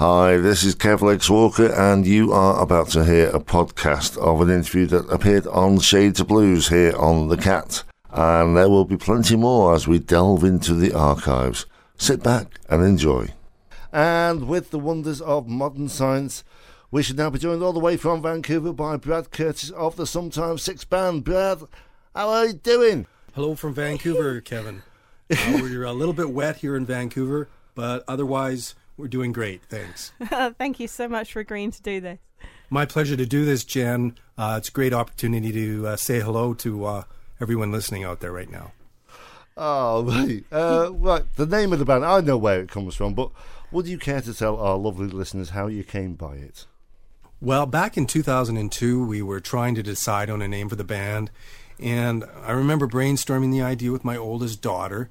Hi, this is Kev Lex Walker, and you are about to hear a podcast of an interview that appeared on Shades of Blues here on The Cat. And there will be plenty more as we delve into the archives. Sit back and enjoy. And with the wonders of modern science, we should now be joined all the way from Vancouver by Brad Curtis of the Sometimes Six Band. Brad, how are you doing? Hello from Vancouver, Kevin. Uh, we're a little bit wet here in Vancouver, but otherwise we're doing great. Thanks. Thank you so much for agreeing to do this. My pleasure to do this, Jen. Uh, it's a great opportunity to uh, say hello to uh, everyone listening out there right now. Oh, right. Uh, right. The name of the band, I know where it comes from, but would you care to tell our lovely listeners how you came by it? Well, back in 2002, we were trying to decide on a name for the band, and I remember brainstorming the idea with my oldest daughter,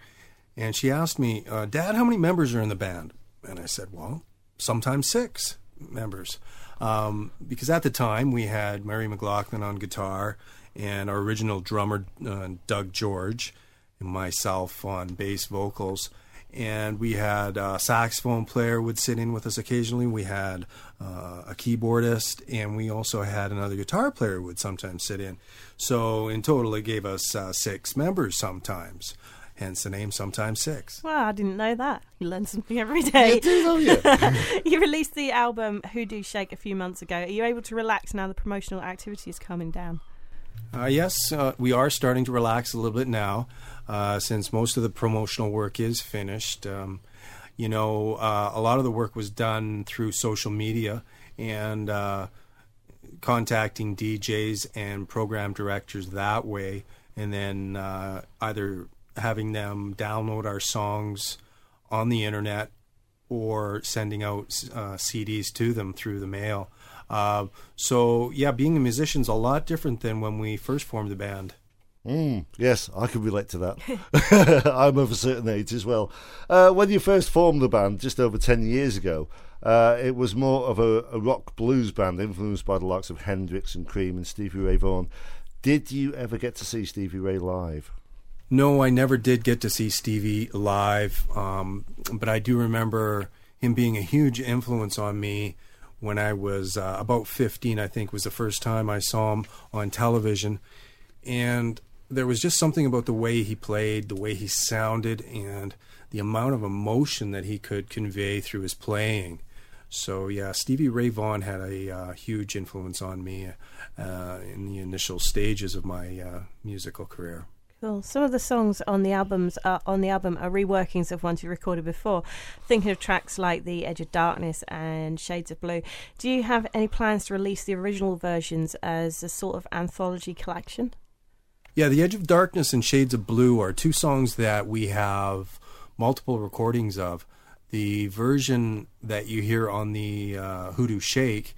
and she asked me, uh, Dad, how many members are in the band? And I said, well, sometimes six members. Um, because at the time we had Mary McLaughlin on guitar and our original drummer, uh, Doug George, and myself on bass vocals. And we had a saxophone player would sit in with us occasionally. We had uh, a keyboardist, and we also had another guitar player would sometimes sit in. So in total, it gave us uh, six members sometimes hence the name Sometimes Six. Well, I didn't know that. You learn something every day. You do, don't you? you released the album Hoodoo Shake a few months ago. Are you able to relax now the promotional activity is coming down? Uh, yes, uh, we are starting to relax a little bit now uh, since most of the promotional work is finished. Um, you know, uh, a lot of the work was done through social media and uh, contacting DJs and program directors that way, and then uh, either having them download our songs on the internet or sending out uh, CDs to them through the mail. Uh, so yeah, being a musician is a lot different than when we first formed the band. Mm, yes, I can relate to that. I'm of a certain age as well. Uh, when you first formed the band, just over 10 years ago, uh, it was more of a, a, rock blues band influenced by the likes of Hendrix and Cream and Stevie Ray Vaughan. Did you ever get to see Stevie Ray live? No, I never did get to see Stevie live, um, but I do remember him being a huge influence on me when I was uh, about 15, I think was the first time I saw him on television. And there was just something about the way he played, the way he sounded, and the amount of emotion that he could convey through his playing. So, yeah, Stevie Ray Vaughan had a uh, huge influence on me uh, in the initial stages of my uh, musical career. Cool. Some of the songs on the albums are, on the album are reworkings of ones you recorded before. Thinking of tracks like "The Edge of Darkness" and "Shades of Blue." Do you have any plans to release the original versions as a sort of anthology collection? Yeah, "The Edge of Darkness" and "Shades of Blue" are two songs that we have multiple recordings of. The version that you hear on the uh, Hoodoo Shake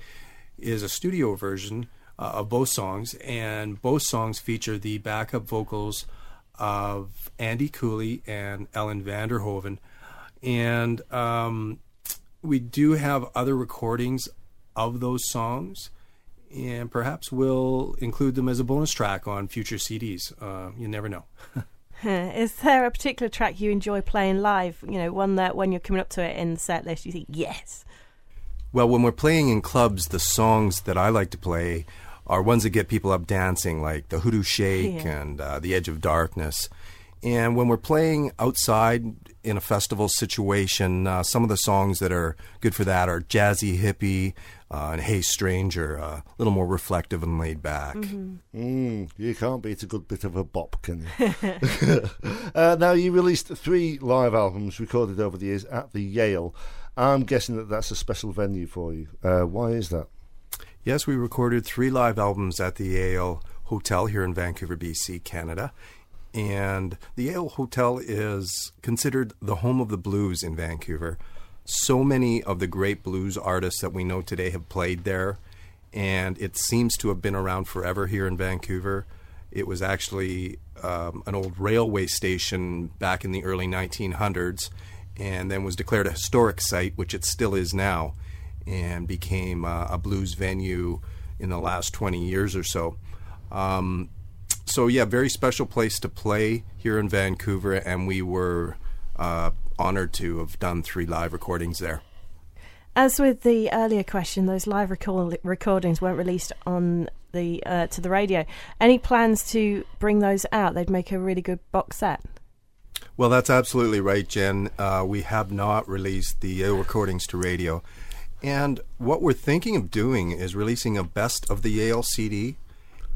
is a studio version uh, of both songs, and both songs feature the backup vocals of Andy Cooley and Ellen Vanderhoven. And um, we do have other recordings of those songs, and perhaps we'll include them as a bonus track on future CDs. Uh, you never know. Is there a particular track you enjoy playing live? You know, one that when you're coming up to it in the set list, you think, yes. Well, when we're playing in clubs, the songs that I like to play are ones that get people up dancing, like the Hoodoo Shake yeah. and uh, the Edge of Darkness. And when we're playing outside in a festival situation, uh, some of the songs that are good for that are Jazzy Hippie uh, and Hey Stranger, uh, a little more reflective and laid back. Mm-hmm. Mm, you can't beat a good bit of a bop, can you? uh, now, you released three live albums recorded over the years at the Yale. I'm guessing that that's a special venue for you. Uh, why is that? Yes, we recorded three live albums at the Yale Hotel here in Vancouver, BC, Canada. And the Yale Hotel is considered the home of the blues in Vancouver. So many of the great blues artists that we know today have played there, and it seems to have been around forever here in Vancouver. It was actually um, an old railway station back in the early 1900s, and then was declared a historic site, which it still is now and became uh, a blues venue in the last 20 years or so. Um, so, yeah, very special place to play here in Vancouver, and we were uh, honored to have done three live recordings there. As with the earlier question, those live record- recordings weren't released on the uh, to the radio. Any plans to bring those out? They'd make a really good box set. Well, that's absolutely right, Jen. Uh, we have not released the recordings to radio. And what we're thinking of doing is releasing a best of the Yale CD.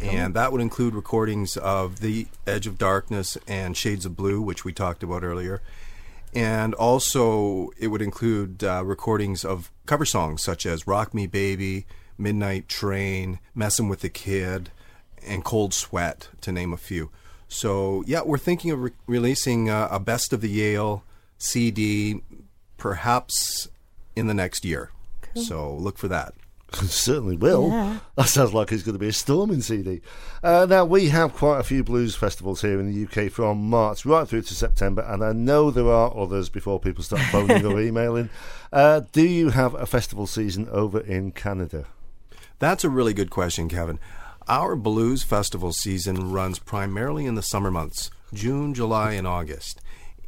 And that would include recordings of The Edge of Darkness and Shades of Blue, which we talked about earlier. And also, it would include uh, recordings of cover songs such as Rock Me Baby, Midnight Train, Messin' with the Kid, and Cold Sweat, to name a few. So, yeah, we're thinking of re- releasing uh, a Best of the Yale CD perhaps in the next year. So, look for that. Certainly will. Yeah. That sounds like it's going to be a storming CD. Uh, now, we have quite a few blues festivals here in the UK from March right through to September, and I know there are others before people start phoning or emailing. Uh, do you have a festival season over in Canada? That's a really good question, Kevin. Our blues festival season runs primarily in the summer months June, July, and August.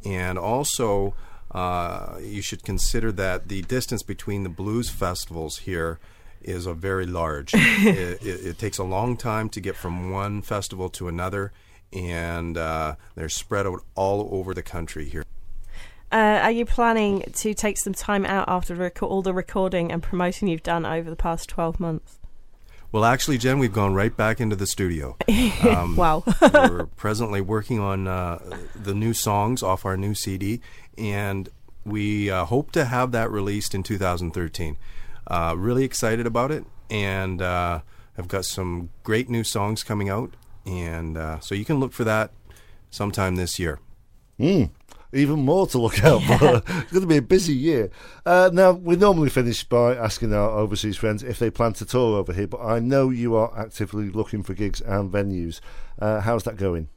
And also, uh, you should consider that the distance between the blues festivals here is a very large. it, it, it takes a long time to get from one festival to another, and uh, they're spread out all over the country here. Uh, are you planning to take some time out after rec- all the recording and promoting you've done over the past 12 months? Well, actually, Jen, we've gone right back into the studio. Um, Wow. we're presently working on uh, the new songs off our new CD, and we uh, hope to have that released in 2013. Uh, really excited about it, and uh, I've got some great new songs coming out, and uh, so you can look for that sometime this year. Mm, even more to look out for. it's going to be a busy year. Uh, now, we normally finish by asking our overseas friends if they plan to tour over here, but I know you are actively looking for gigs and venues. Uh, how's that going?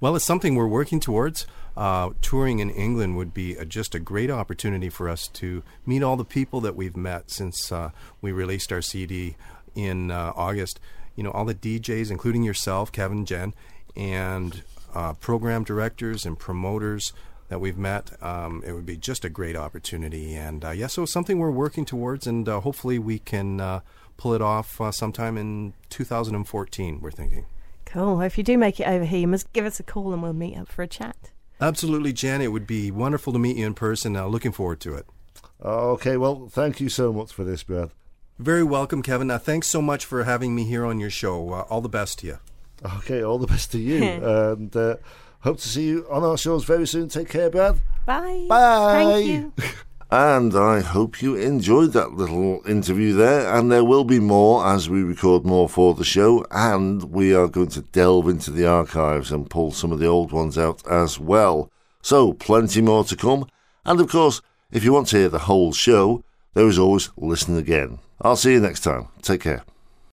Well, it's something we're working towards. Uh, touring in England would be a, just a great opportunity for us to meet all the people that we've met since uh, we released our CD in uh, August. You know, all the DJs, including yourself, Kevin, Jen, and uh, program directors and promoters that we've met. Um, it would be just a great opportunity. And uh, yeah, so it's something we're working towards, and uh, hopefully we can uh, pull it off uh, sometime in 2014, we're thinking. Cool. If you do make it over here, you must give us a call and we'll meet up for a chat. Absolutely, Jen. It would be wonderful to meet you in person. Uh, looking forward to it. Okay, well, thank you so much for this, Beth. Very welcome, Kevin. Uh, thanks so much for having me here on your show. Uh, all the best to you. Okay, all the best to you, and uh, hope to see you on our shows very soon. Take care, Brad. Bye. Bye. Thank you. And I hope you enjoyed that little interview there. And there will be more as we record more for the show. And we are going to delve into the archives and pull some of the old ones out as well. So, plenty more to come. And of course, if you want to hear the whole show, there is always Listen Again. I'll see you next time. Take care.